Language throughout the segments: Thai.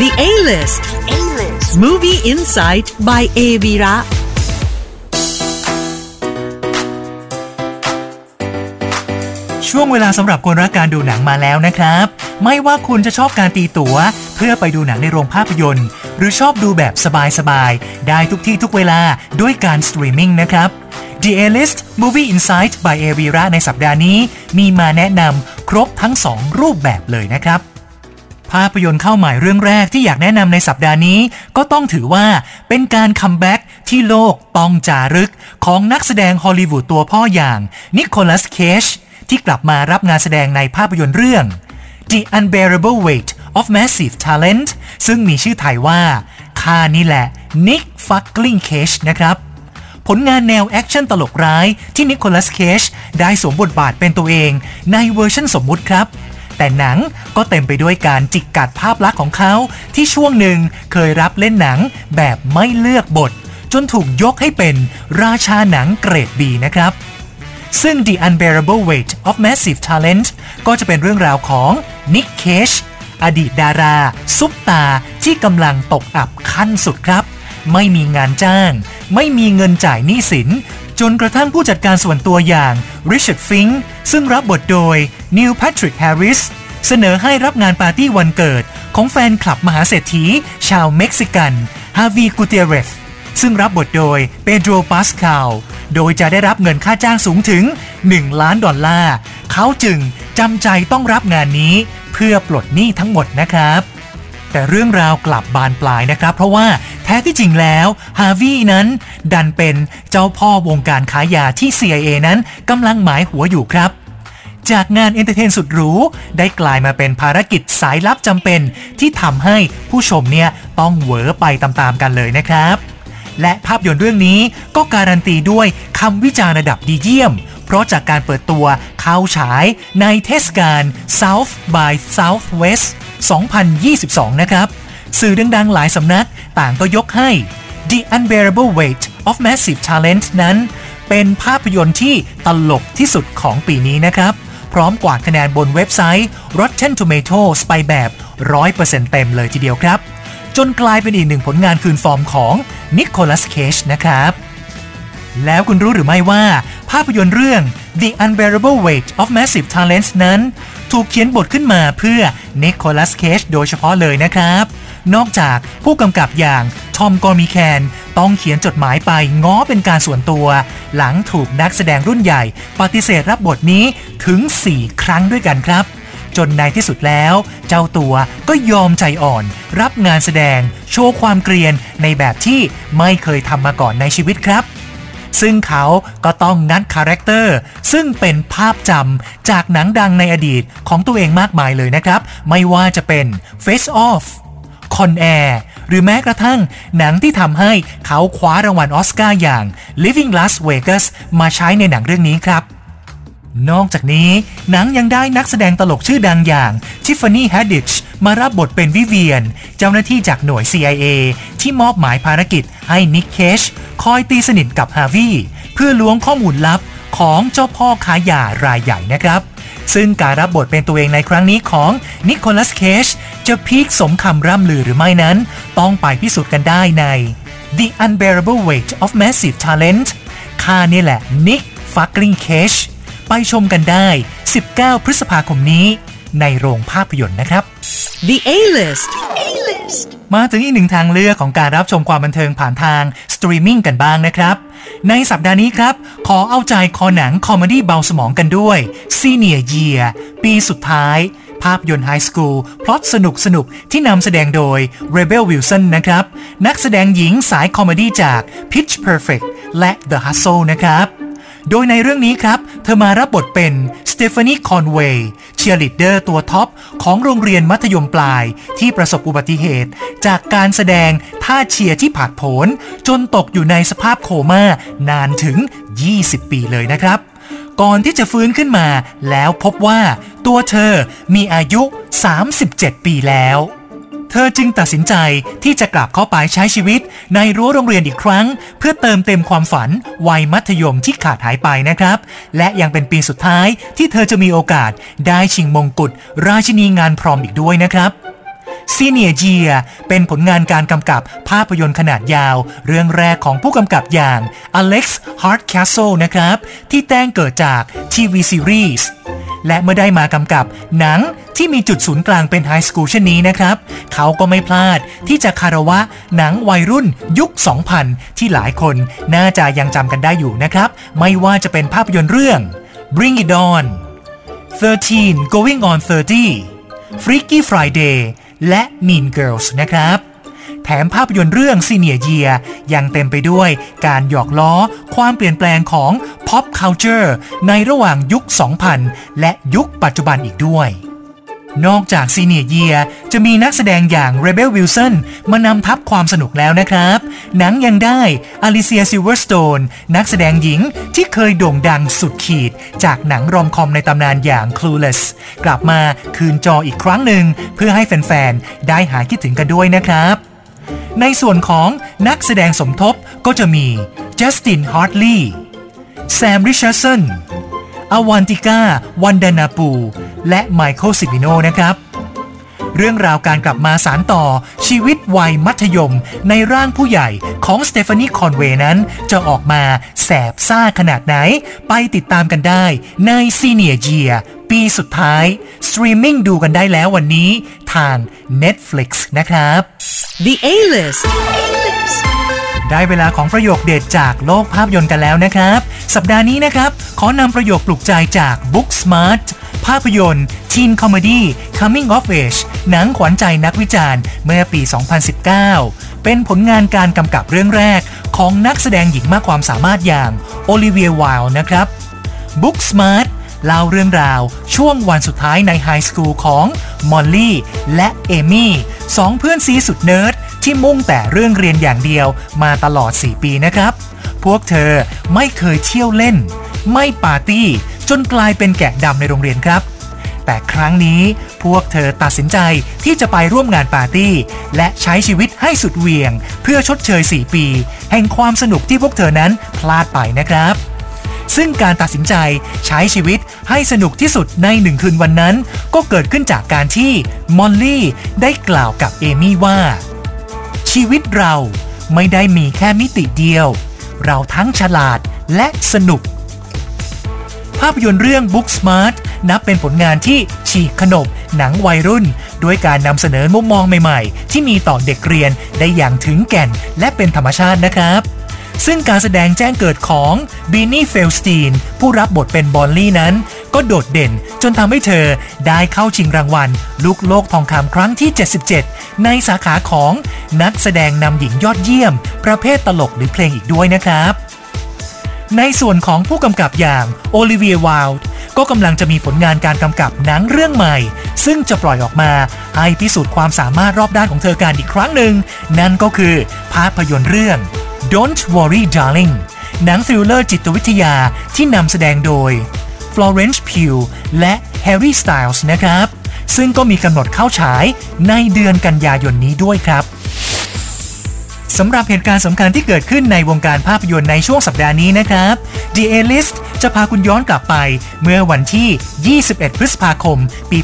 The A-List A-list. Movie Insight by AVIRA ช่วงเวลาสำหรับคนรักการดูหนังมาแล้วนะครับ ไม่ว่าคุณจะชอบการตีตั๋ว เพื่อไปดูหนังในโรงภาพยนตร์ หรือชอบดูแบบสบายๆ ได้ทุกที่ทุกเวลาด้วยการสตรีมมิ่งนะครับ The A-List Movie Insight by a v i r a ในสัปดาห์นี้ มีมาแนะนำครบทั้ง 2 รูปแบบเลยนะครับภาพยนตร์เข้าใหม่เรื่องแรกที่อยากแนะนำในสัปดาห์นี้ ก็ต้องถือว่าเป็นการ comeback ที่โลกต้องจารึก ของนักแสดงฮอลลีวูดตัวพ่ออย่างนิโคลัสเคชที่กลับมารับงานแสดงในภาพยนตร์เรื่อง The Unbearable Weight of Massive Talent ซึ่งมีชื่อไทยว่าข้านี่แหละ Nick Fucking Cage นะครับผลงานแนวแอคชั่นตลกร้ายที่นิโคลัสเคชได้สวมบทบาทเป็นตัวเองในเวอร์ชันสมมุติครับ แต่หนังก็เต็มไปด้วยการจิกกัดภาพลักษณ์ของเขาที่ช่วงหนึ่งเคยรับเล่นหนังแบบไม่เลือกบท จนถูกยกให้เป็นราชาหนังเกรดบีนะครับ ซึ่ง The Unbearable Weight of Massive Talent ก็จะเป็นเรื่องราวของ Nick Cage อดีตดารา ซุปตาที่กำลังตกอับขั้นสุดครับ ไม่มีงานจ้าง ไม่มีเงินจ่ายหนี้สิน จนกระทั่งผู้จัดการส่วนตัวอย่าง Richard Fink ซึ่งรับบทโดย Neil Patrick Harris เสนอให้รับงานปาร์ตี้วันเกิดของแฟนคลับมหาเศรษฐี ชาวเม็กซิกันฮาวีกูเตียเรซซึ่งรับบทโดยเปโดรปาสคาลโดยจะได้รับเงินค่าจ้างสูงถึง 1 ล้านดอลลาร์ เขาจึงจำใจต้องรับงานนี้เพื่อปลดหนี้ทั้งหมดนะครับ แต่เรื่องราวกลับบานปลายนะครับ เพราะว่าแท้ที่จริงแล้วฮาร์วีนั้น ดันเป็นเจ้าพ่อวงการขายยาที่ CIA นั้นกำลังหมายหัวอยู่ครับ จากงาน entertain สุดหรูได้กลายมาเป็นภารกิจสายลับจำเป็นที่ทำให้ผู้ชมเนี่ยต้องเหวอไปตามๆกันเลยนะครับและภาพยนตร์เรื่องนี้ก็การันตีด้วยคำวิจารณ์ระดับดีเยี่ยม เพราะจากการเปิดตัวเข้าฉายในเทศกาล South by Southwest 2022 นะครับ สื่อดังๆ หลายสำนักต่างก็ยกให้ The Unbearable Weight of Massive Talent นั้น เป็นภาพยนตร์ที่ตลกที่สุดของปีนี้นะครับ พร้อมกวาดคะแนนบนเว็บไซต์ Rotten Tomatoes ไปแบบ 100%เต็มเลยทีเดียวครับ จนกลายเป็นอีกหนึ่งผลงานคืนฟอร์มของนิโคลัสเคชนะครับ แล้วคุณรู้หรือไม่ว่า ภาพยนตร์เรื่อง The Unbearable Weight of Massive Talent นั้น ถูกเขียนบทขึ้นมาเพื่อ Nicolas Cage โดยเฉพาะเลยนะครับ นอกจากผู้กำกับอย่างทอมกอร์มิแคนต้องเขียนจดหมายไปง้อเป็นการส่วนตัว หลังถูกนักแสดงรุ่นใหญ่ ปฏิเสธรับบทนี้ถึง 4 ครั้งด้วยกันครับ จนในที่สุดแล้ว เจ้าตัวก็ยอมใจอ่อน รับงานแสดง โชว์ความเกรียนในแบบที่ไม่เคยทำมาก่อนในชีวิตครับ ซึ่งเขาก็ต้องงัด character ซึ่งเป็นภาพจำจากหนังดังในอดีตของตัวเองมากมายเลยนะครับ ไม่ว่าจะเป็น Face Off Con Air หรือแม้กระทั่งหนังที่ทำให้เขาคว้ารางวัลอสการ์อย่าง Leaving Las Vegas มาใช้ในหนังเรื่องนี้ครับ นอกจากนี้หนังยังได้นักแสดงตลกชื่อดังอย่างทิฟฟานี่แฮดดิช มารับบทเป็นวิเวียน เจ้าหน้าที่จากหน่วย CIA ที่มอบหมายภารกิจให้นิกเคชคอยตีสนิทกับฮาวีเพื่อล้วงข้อมูลลับของเจ้าพ่อค้ายารายใหญ่นะครับ ซึ่งการรับบทเป็นตัวเองในครั้งนี้ของนิโคลัสเคชจะ peak สมคำร่ำลือหรือไม่นั้น ต้องไปพิสูจน์กันได้ใน The Unbearable Weight of Massive Talent ข้านี่แหละ Nick Fucking Cage ไปชมกันได้ 19 พฤษภาคมนี้ ในโรงภาพยนตร์นะครับ The A-List A-list. มาถึงอีกหนึ่งทางเลือกของการรับชมความบันเทิงผ่านทางสตรีมมิ่งกันบ้างนะครับ ในสัปดาห์นี้ครับ ขอเอาใจคอหนัง comedy เบาสมองกันด้วย Senior Year ปีสุดท้าย ภาพยนตร์ high school พล็อตสนุกสนุกๆที่นำแสดงโดย Rebel Wilson นะครับ นักแสดงหญิงสาย comedy จาก Pitch Perfect และ The Hustle นะครับ โดยในเรื่องนี้ครับ เธอมารับบทเป็นสเตฟานีคอนเวย์เชียร์ลีดเดอร์ตัวท็อปของโรงเรียนมัธยมปลาย ที่ประสบอุบัติเหตุ จากการแสดงท่าเชียร์ที่ผาดโผนจนตกอยู่ในสภาพโคม่านานถึง 20 ปีเลยนะครับ ก่อนที่จะฟื้นขึ้นมาแล้วพบว่าตัวเธอมีอายุ 37 ปีแล้ว เธอจึงตัดสินใจที่จะกลับเข้าไปใช้ชีวิต ในรั้วโรงเรียนอีกครั้ง เพื่อเติมเต็มความฝันวัยมัธยมที่ขาดหายไปนะครับ และยังเป็นปีสุดท้ายที่เธอจะมีโอกาสได้ชิงมงกุฎราชินีงานพรอมอีกด้วยนะครับ Senior Year เป็นผลงานการกำกับภาพยนตร์ขนาดยาว เรื่องแรกของผู้กำกับอย่าง Alex Hardcastle นะครับ ที่แต้งเกิดจากทีวีซีรีส์และเมื่อได้มากำกับหนังที่มีจุดศูนย์กลางเป็นไฮสคูลเช่นนี้นะครับ เขาก็ไม่พลาดที่จะคารวะหนังวัยรุ่นยุค 2000 ที่หลายคนน่าจะยังจำกันได้อยู่นะครับ ไม่ว่าจะเป็นภาพยนตร์เรื่อง Bring It On 13 Going on 30 Freaky Friday และ Mean Girls นะครับ แถมภาพยนตร์เรื่อง Senior Year ยังเต็มไปด้วยการหยอกล้อความเปลี่ยนแปลงของ pop culture ในระหว่างยุค 2000 และยุคปัจจุบันอีกด้วย นอกจาก Senior Year จะมีนักแสดงอย่างเรเบลวิลสันมานำทัพความสนุกแล้วนะครับ หนังยังได้อลิเซียซิลเวอร์สโตนนักแสดงหญิงที่เคยโด่งดังสุดขีด จากหนัง rom-com ในตำนานอย่าง Clueless กลับมาคืนจออีกครั้งหนึ่ง เพื่อให้แฟน ๆ ได้หายคิดถึงกันด้วยนะครับในส่วนของนักแสดงสมทบก็จะมี จัสติน ฮาร์ ตลีย์ แซม ริชาร์ดสัน อวันติก้า วันดานาปู และไมเคิลซิมิโนนะครับ เรื่องราวการกลับมาสานต่อชีวิตวัยมัธยมในร่างผู้ใหญ่ของสเตฟานีคอนเวย์นั้น จะออกมาแสบซ่าขนาดไหน ไปติดตามกันได้ใน Senior Year ปีสุดท้าย สตรีมมิ่งดูกันได้แล้ววันนี้ ทาง Netflix นะครับ The A-List ได้เวลาของประโยคเด็ดจากโลกภาพยนตร์กันแล้วนะครับ สัปดาห์นี้นะครับ ขอนำประโยคปลุกใจจาก Booksmart ภาพยนตร์ Teen Comedy Coming of Age หนังขวัญใจนักวิจารณ์เมื่อปี 2019 เป็นผลงานการกำกับเรื่องแรกของนักแสดงหญิงมากความสามารถอย่างโอลิเวียไวลด์นะครับ Book Smart เล่าเรื่องราวช่วงวันสุดท้ายใน high school ของมอลลี่และเอมี่สองเพื่อนซี้สุดเนิร์ดที่มุ่งแต่เรื่องเรียนอย่างเดียวมาตลอด 4 ปีนะครับ พวกเธอไม่เคยเที่ยวเล่น ไม่ปาร์ตี้ จนกลายเป็นแกะดำในโรงเรียนครับ แต่ครั้งนี้พวกเธอตัดสินใจที่จะไปร่วมงานปาร์ตี้ และใช้ชีวิตให้สุดเหวี่ยง เพื่อชดเชย 4 ปี แห่งความสนุกที่พวกเธอนั้นพลาดไปนะครับ ซึ่งการตัดสินใจใช้ชีวิตให้สนุกที่สุดในหนึ่งคืนวันนั้น ก็เกิดขึ้นจากการที่มอลลี่ได้กล่าวกับเอมี่ว่า ชีวิตเราไม่ได้มีแค่มิติเดียว เราทั้งฉลาดและสนุก ภาพยนตร์เรื่อง Book Smart นับเป็นผลงานที่ฉีกขนบหนังวัยรุ่น ด้วยการนำเสนอมุมมองใหม่ๆ ที่มีต่อเด็กเรียนได้อย่างถึงแก่นและเป็นธรรมชาตินะครับ ซึ่งการแสดงแจ้งเกิดของบีนี่เฟลสตีนผู้รับบทเป็นบอลลี่นั้น ก็โดดเด่นจนทำให้เธอได้เข้าชิงรางวัล ลูกโลกทองคำครั้งที่ 77 ในสาขาของนักแสดงนำหญิงยอดเยี่ยม ประเภทตลกหรือเพลงอีกด้วยนะครับในส่วนของผู้กำกับอย่างโอลิเวียวาลด์ก็กำลังจะมีผลงานการกำกับหนังเรื่องใหม่ ซึ่งจะปล่อยออกมาให้พิสูจน์ความสามารถรอบด้านของเธอการอีกครั้งหนึ่ง นั่นก็คือภาพยนตร์เรื่อง Don't Worry Darling หนัง thriller จิตวิทยาที่นำแสดงโดย Florence Pugh และ Harry Styles นะครับ ซึ่งก็มีกำหนดเข้าฉายในเดือนกันยายนนี้ด้วยครับสำหรับเหตุการณ์สำคัญที่เกิดขึ้นในวงการภาพยนตร์ในช่วงสัปดาห์นี้นะครับ The A-List จะพาคุณย้อนกลับไปเมื่อวันที่ 21 พฤษภาคม ปี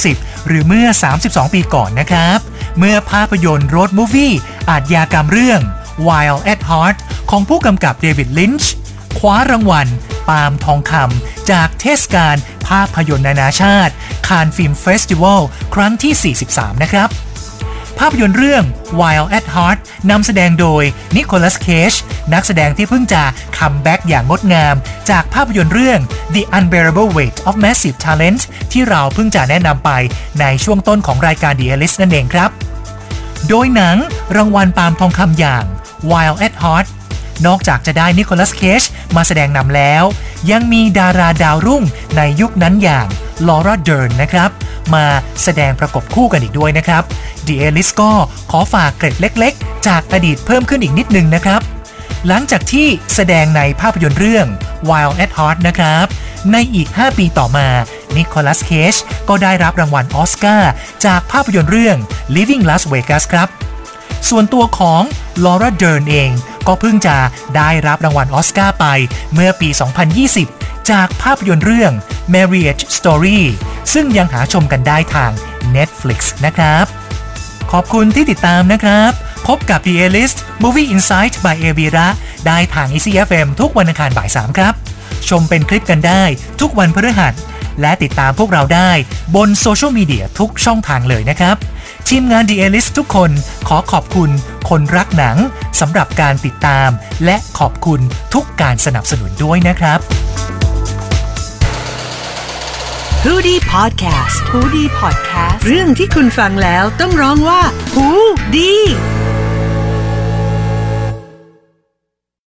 1990 หรือเมื่อ 32 ปีก่อนนะครับ เมื่อภาพยนตร์ road movieอาชญากรรมเรื่อง Wild at Heart ของผู้กำกับเดวิดลินช์คว้ารางวัล ปาล์มทองคำจากเทศกาลภาพยนตร์นานาชาติ Cannes Film Festival ครั้งที่ 43 นะครับ ภาพยนตร์เรื่อง Wild at Heart นำแสดงโดยนิโคลัสเคจนักแสดงที่เพิ่งจะ comeback อย่างงดงาม จากภาพยนตร์เรื่อง The Unbearable Weight of Massive Talent ที่เราเพิ่งจะแนะนำไปในช่วงต้นของรายการ The Alice นั่นเองครับ โดยหนังรางวัลปาล์มทองคำอย่าง Wild at Heart นอกจากจะได้นิโคลัสเคชมาแสดงนำแล้ว ยังมีดาราดาวรุ่งในยุคนั้นอย่างลอร่าเดิร์นนะครับ มาแสดงประกบคู่กันอีกด้วยนะครับ The a l i s ก็ขอฝากเกร็ดเล็กๆ จากอดีตเพิ่มขึ้นอีกนิดนึงนะครับ หลังจากที่แสดงในภาพยนตร์เรื่อง Wild at Heart นะครับ ในอีก 5 ปีต่อมานิโคลัสเคชก็ได้รับรางวัลออสการ์จากภาพยนตร์เรื่อง Living Las Vegas ครับ ส่วนตัวของลอร่าเดิร์นเอง ก็เพิ่งจะได้รับรางวัลออสการ์ไปเมื่อปี 2020 จากภาพยนตร์เรื่อง Marriage Story ซึ่งยังหาชมกันได้ทาง Netflix นะครับ ขอบคุณที่ติดตามนะครับ พบกับ The A-List Movie Insight by a v i r a ได้ทาง ECFM ทุกวันอังคารบ่าย 3 ครับ ชมเป็นคลิปกันได้ทุกวันพฤหัส และติดตามพวกเราได้บนโซเชียลมีเดียทุกช่องทางเลยนะครับ ทีมงาน The A-List ทุกคนขอขอบคุณคนรักหนังสำหรับการติดตาม และขอบคุณทุกการสนับสนุนด้วยนะครับ h o ดี้พอดแคสต์ฮูดี้พอดแคสต์เรื่องที่คุณฟังแล้วต้องร้องว่าหูดี